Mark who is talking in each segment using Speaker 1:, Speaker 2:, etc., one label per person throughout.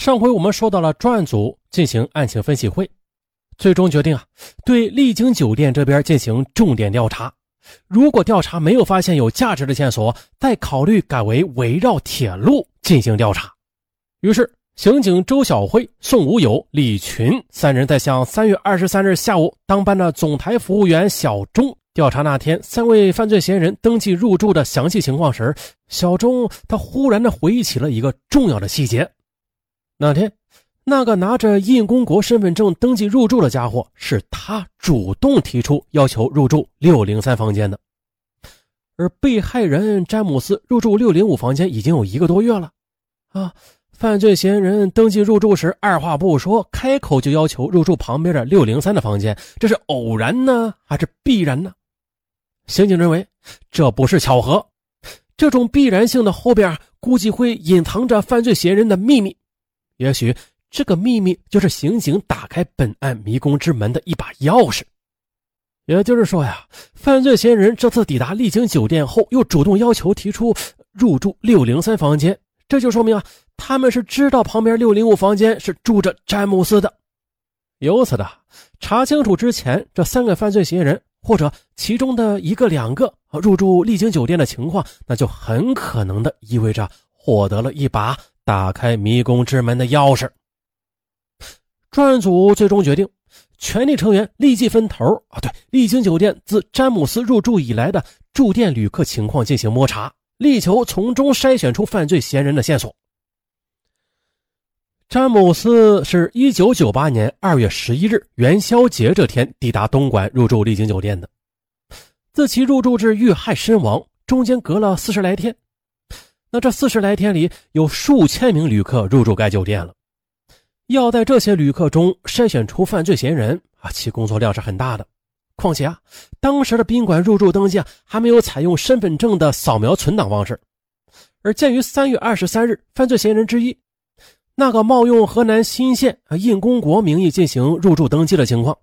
Speaker 1: 上回我们说到了专案组进行案情分析会，最终决定啊，对丽晶酒店这边进行重点调查。如果调查没有发现有价值的线索，再考虑改为围绕铁路进行调查。于是，刑警周小辉、宋无友、李群三人在向三月二十三日下午当班的总台服务员小钟调查那天三位犯罪嫌疑人登记入住的详细情况时，小钟他忽然的回忆起了一个重要的细节。那天，那个拿着印公国身份证登记入住的家伙，是他主动提出要求入住六零三房间的。而被害人詹姆斯入住六零五房间已经有一个多月了，啊，犯罪嫌疑人登记入住时二话不说，开口就要求入住旁边的六零三的房间，这是偶然呢，还是必然呢？刑警认为，这不是巧合，这种必然性的后边估计会隐藏着犯罪嫌疑人的秘密。也许这个秘密就是刑警打开本案迷宫之门的一把钥匙。也就是说呀，犯罪嫌疑人这次抵达丽晶酒店后，又主动要求提出入住六零三房间，这就说明啊，他们是知道旁边六零五房间是住着詹姆斯的。由此的查清楚之前这三个犯罪嫌疑人或者其中的一个两个入住丽晶酒店的情况，那就很可能的意味着获得了一把。打开迷宫之门的钥匙。专案组最终决定，全体成员立即分头啊，对丽晶酒店自詹姆斯入住以来的住店旅客情况进行摸查，力求从中筛选出犯罪嫌疑人的线索。詹姆斯是一九九八年二月十一日元宵节这天抵达东莞入住丽晶酒店的，自其入住至遇害身亡，中间隔了四十来天。那这四十来天里，有数千名旅客入住该酒店了。要在这些旅客中筛选出犯罪嫌疑人啊，其工作量是很大的。况且啊，当时的宾馆入住登记啊，还没有采用身份证的扫描存档方式。而鉴于三月二十三日犯罪嫌疑人之一那个冒用河南新县啊印公国名义进行入住登记的情况，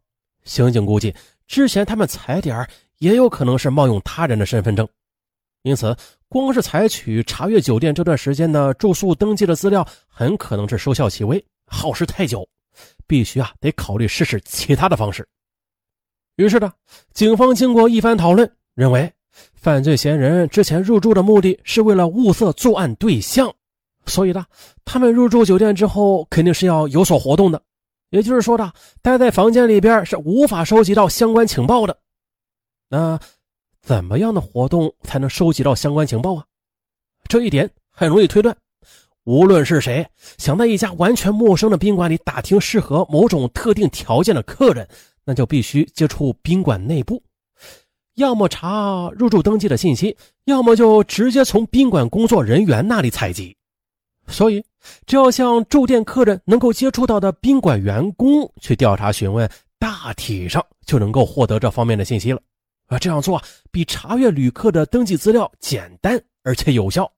Speaker 1: 刑警估计之前他们踩点也有可能是冒用他人的身份证。因此，光是采取查阅酒店这段时间的住宿登记的资料，很可能是收效其微，耗时太久，必须啊得考虑试试其他的方式。于是呢，警方经过一番讨论，认为犯罪嫌疑人之前入住的目的是为了物色作案对象，所以呢，他们入住酒店之后肯定是要有所活动的，也就是说的，待在房间里边是无法收集到相关情报的。那。怎么样的活动才能收集到相关情报啊？这一点很容易推断。无论是谁想在一家完全陌生的宾馆里打听适合某种特定条件的客人，那就必须接触宾馆内部，要么查入住登记的信息，要么就直接从宾馆工作人员那里采集。所以，只要向住店客人能够接触到的宾馆员工去调查询问，大体上就能够获得这方面的信息了。啊，这样做比查阅旅客的登记资料简单而且有效。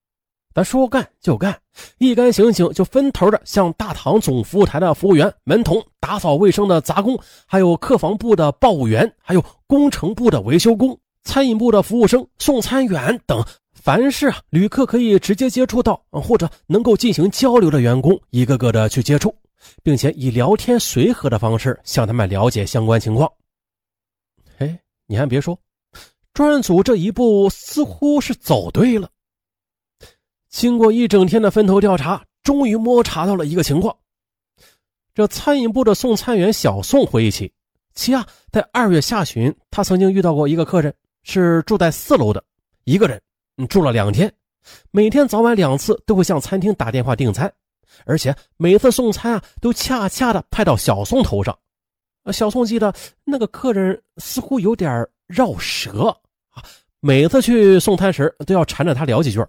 Speaker 1: 咱说干就干，一干刑警就分头的向大堂总服务台的服务员、门童、打扫卫生的杂工，还有客房部的报务员，还有工程部的维修工、餐饮部的服务生、送餐员等，凡是啊旅客可以直接接触到或者能够进行交流的员工，一个个的去接触，并且以聊天随和的方式向他们了解相关情况。你还别说，专案组这一步似乎是走对了。经过一整天的分头调查，终于摸查到了一个情况。这餐饮部的送餐员小宋回忆起，其啊，在二月下旬，他曾经遇到过一个客人，是住在四楼的一个人，住了两天，每天早晚两次都会向餐厅打电话订餐，而且每次送餐啊，都恰恰的派到小宋头上。小宋记得那个客人似乎有点绕舌啊，每次去送餐时都要缠着他聊几句。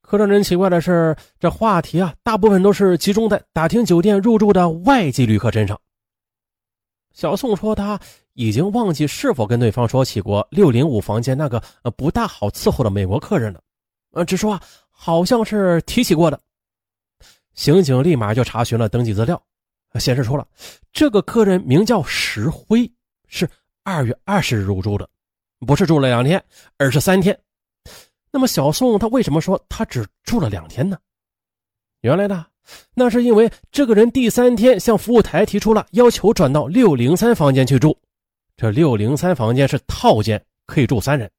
Speaker 1: 可让人奇怪的是，这话题啊，大部分都是集中在打听酒店入住的外籍旅客身上。小宋说他已经忘记是否跟对方说起过六零五房间那个呃不大好伺候的美国客人了，呃，只说啊好像是提起过的。刑警立马就查询了登记资料。显示出了，这个客人名叫石辉，是二月二十日入住的，不是住了两天，而是三天。那么小宋他为什么说他只住了两天呢？原来呢，那是因为这个人第三天向服务台提出了要求转到六零三房间去住。这六零三房间是套间，可以住三人。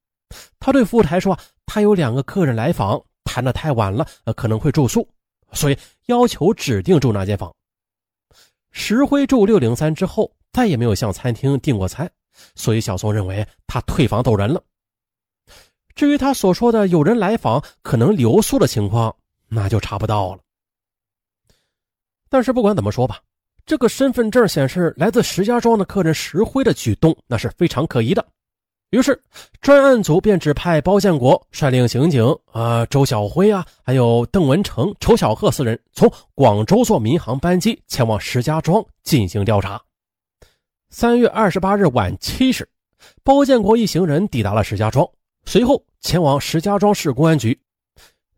Speaker 1: 他对服务台说：“他有两个客人来访，谈的太晚了，可能会住宿，所以要求指定住那间房。”石灰住六零三之后，再也没有向餐厅订过餐，所以小宋认为他退房走人了。至于他所说的有人来访可能留宿的情况，那就查不到了。但是不管怎么说吧，这个身份证显示来自石家庄的客人石辉的举动，那是非常可疑的。于是专案组便指派包建国率领刑警啊周小辉啊，还有邓文成、仇小鹤四人，从广州坐民航班机前往石家庄进行调查。三月二十八日晚七时，包建国一行人抵达了石家庄。随后前往石家庄市公安局，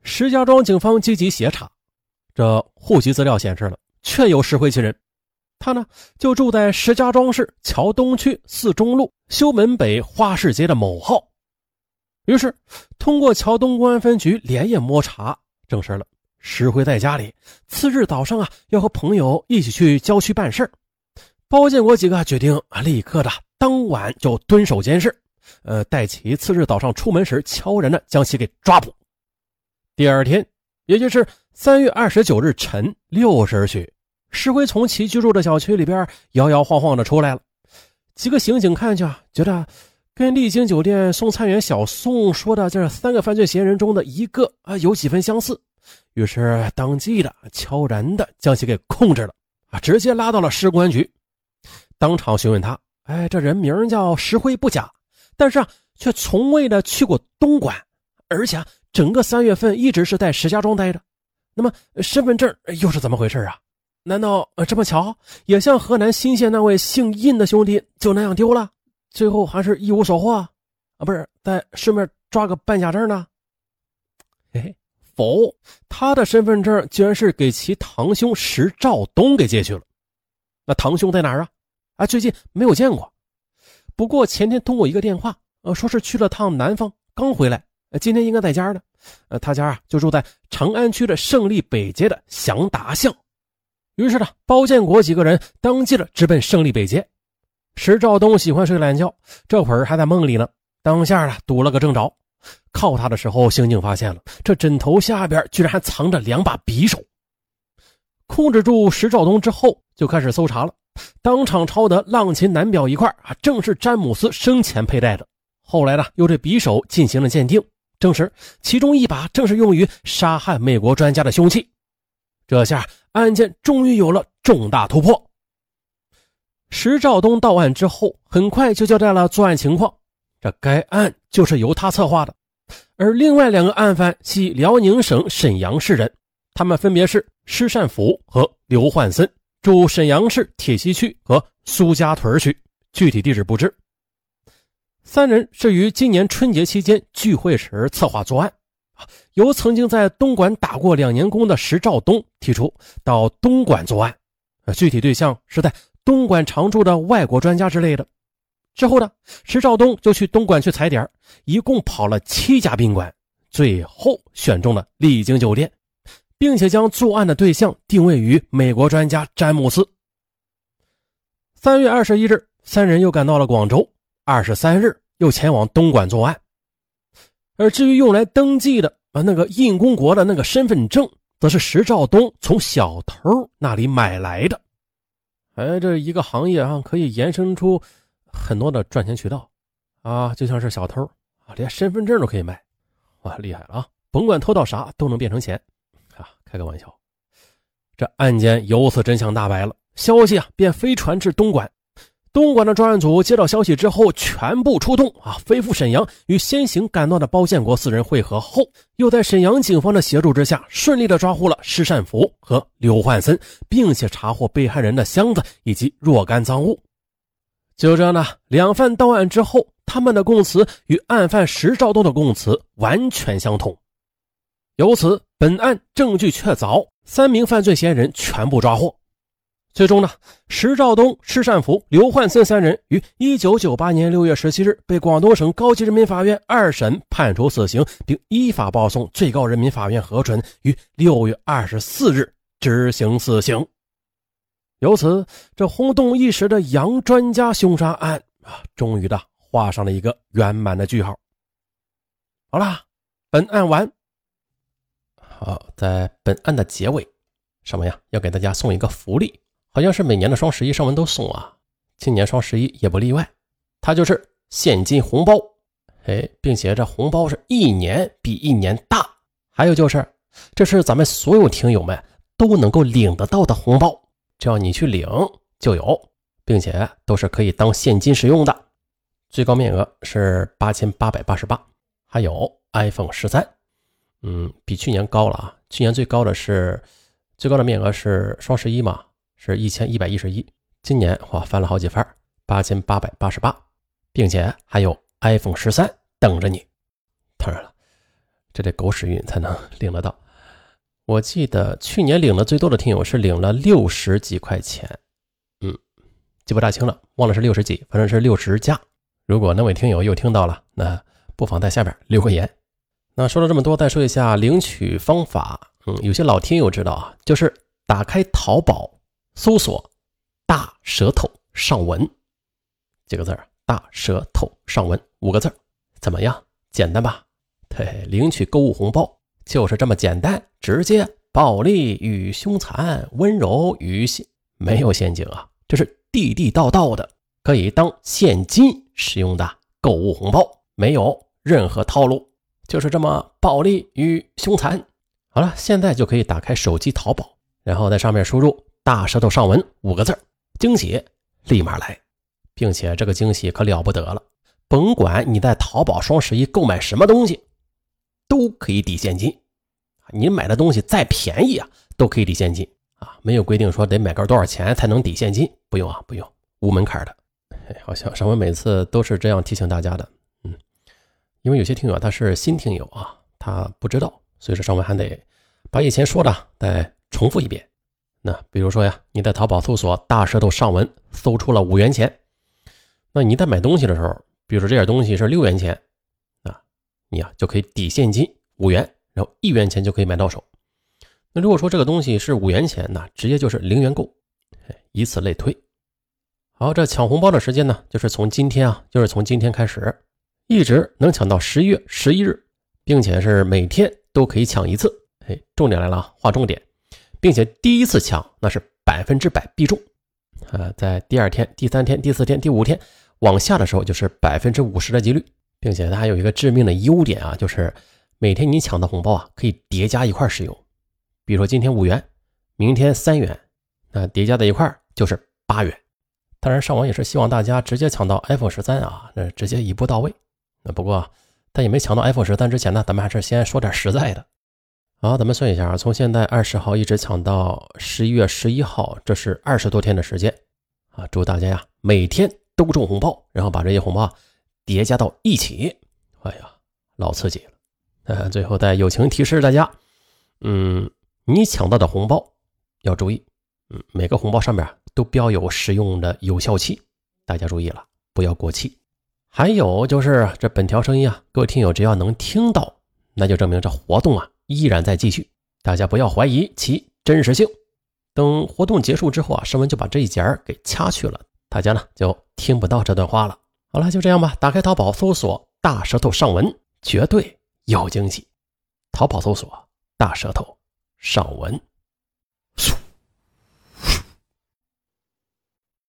Speaker 1: 石家庄警方积极协查，这户籍资料显示了确有石灰其人，他呢就住在石家庄市桥东区四中路修门北花市街的某号。于是通过桥东公安分局连夜摸查，证实了石辉在家里，次日早上啊要和朋友一起去郊区办事包建国几个决定啊立刻的当晚就蹲守监视。呃，待其次日早上出门时，悄然的将其给抓捕。第二天，也就是三月二十九日晨六时许，石辉从其居住的小区里边摇摇晃晃的出来了。几个刑警看去啊，觉得跟丽晶酒店送餐员小宋说的这三个犯罪嫌疑人中的一个啊有几分相似，于是当即的悄然的将其给控制了啊，直接拉到了市公安局，当场询问他：“哎，这人名叫石辉不假。”但是啊，却从未的去过东莞，而且啊，整个三月份一直是在石家庄待着。那么身份证又是怎么回事啊？难道呃这么巧，也像河南新县那位姓印的兄弟就那样丢了，最后还是一无所获啊？不是，再顺便抓个办假证呢？嘿，否，他的身份证居然是给其堂兄石兆东给借去了。那堂兄在哪儿啊？啊，最近没有见过。不过前天通过一个电话，呃，说是去了趟南方，刚回来，今天应该在家呢。呃，他家啊就住在长安区的胜利北街的祥达巷。于是呢，包建国几个人当即了直奔胜利北街。石兆东喜欢睡懒觉，这会儿还在梦里呢，当下啊堵了个正着。靠他的时候，刑警发现了这枕头下边居然还藏着两把匕首。控制住石兆东之后，就开始搜查了。当场抄得浪琴男表一块啊，正是詹姆斯生前佩戴的。后来呢，又对匕首进行了鉴定，证实其中一把正是用于杀害美国专家的凶器。这下案件终于有了重大突破。石兆东到案之后，很快就交代了作案情况。这该案就是由他策划的，而另外两个案犯系辽宁省沈阳市人，他们分别是施善福和刘焕森。住沈阳市铁西区和苏家屯区，具体地址不知。三人是于今年春节期间聚会时策划作案，由曾经在东莞打过两年工的石兆东提出到东莞作案，具体对象是在东莞常住的外国专家之类的。之后呢，石兆东就去东莞去踩点，一共跑了七家宾馆，最后选中了丽晶酒店。并且将作案的对象定位于美国专家詹姆斯。三月二十一日，三人又赶到了广州；二十三日，又前往东莞作案。而至于用来登记的啊那个印公国的那个身份证，则是石兆东从小偷那里买来的。哎，这一个行业啊，可以延伸出很多的赚钱渠道啊，就像是小偷啊，连身份证都可以卖，哇，厉害了啊！甭管偷到啥，都能变成钱啊。开个玩笑，这案件由此真相大白了，消息啊便飞传至东莞。东莞的专案组接到消息之后，全部出动啊，飞赴沈阳，与先行赶到的包建国四人会合后，又在沈阳警方的协助之下，顺利的抓获了施善福和刘焕森，并且查获被害人的箱子以及若干赃物。就这样呢，两犯到案之后，他们的供词与案犯石兆东的供词完全相同。由此，本案证据确凿，三名犯罪嫌疑人全部抓获。最终呢，石兆东、施善福、刘焕森三人于一九九八年六月十七日被广东省高级人民法院二审判处死刑，并依法报送最高人民法院核准，于六月二十四日执。行死刑。由此，这轰动一时的杨专家凶杀案啊，终于的画上了一个圆满的句号。好啦，本案完。好，在本案的结尾，什么呀要给大家送一个福利，好像是每年的双十一上文都送啊，今年双十一也不例外，它就是现金红包。哎，并且这红包是一年比一年大。还有就是，这是咱们所有听友们都能够领得到的红包，只要你去领就有，并且都是可以当现金使用的。最高面额是八千八百八十八，还有 iPhone 十三，嗯，比去年高了啊。去年最高的是最高的面额是双十一嘛，是一千一百一十一，今年哇翻了好几番，八千八百八十八，并且还有 iPhone 十三等着你。当然了。这得狗屎运才能 领得到。我记得去年领的最多的听友是领了六十几块钱，嗯，记不大清了，忘了是六十几，反正是六十加。如果那位听友又听到了，那不妨在下边留个言。那说了这么多，再说一下领取方法。嗯，有些老听友知道啊，就是打开淘宝搜索“大舌头上文”几个字儿，“大舌头上文”五个字，怎么样？简单吧？对，领取购物红包就是这么简单直接，暴力与凶残，温柔与陷，没有陷阱啊，这是地地道道的，可以当现金使用的购物红包，没有任何套路，就是这么暴力与凶残。好了，现在就可以打开手机淘宝，然后在上面输入“大舌头上文”五个字惊喜立马来，并且这个惊喜可了不得了，甭管你在淘宝双十一购买什么东西。都可以抵现金，你买的东西再便宜啊，都可以抵现金啊，没有规定说得买个多少钱才能抵现金，不用啊，不用，无门槛的。好像上文每次都是这样提醒大家的，嗯，因为有些听友他是新听友啊，他不知道，所以说上文还得把以前说的再重复一遍。那比如说呀，你在淘宝搜索“大舌头上文”，搜出了五元钱，那你在买东西的时候，比如说这件东西是六元钱。啊你啊就可以抵现金五元，然后一元钱就可以买到手。那如果说这个东西是五元钱，那直接就是零元购，以此类推。好，这抢红包的时间呢，就是从今天啊，就是从今天开始，一直能抢到十一月十一日，并且是每天都可以抢一次。哎，重点来了，划重点，并且第一次抢那是百分之百必中，呃，在第二天、第三天、第四天、第五天往下的时候，就是百分之五十的几率。并且它还有一个致命的优点啊，就是每天你抢的红包啊，可以叠加一块使用。比如说今天五元，明天三元，那叠加在一块就是八元。当然，上网也是希望大家直接抢到 iPhone 十三啊，那直接一步到位。那不过，在也没抢到 iPhone 十三之前呢，咱们还是先说点实在的。好，咱们算一下啊，从现在二十号一直抢到十一月十一号，这是二十多天的时间啊！祝大家呀，每天都中红包，然后把这些红包。叠加到一起，哎呀，老刺激了！呃，最后再友情提示大家，嗯，你抢到的红包要注意，嗯，每个红包上面都标有使用的有效期，大家注意了，不要过期。还有就是这本条声音啊，各位听友只要能听到，那就证明这活动啊依然在继续，大家不要怀疑其真实性。等活动结束之后啊，上文就把这一节儿给掐去了，大家呢就听不到这段话了。好了，就这样吧。打开淘宝，搜索“大舌头上文”，绝对有惊喜。淘宝搜索“大舌头上文”。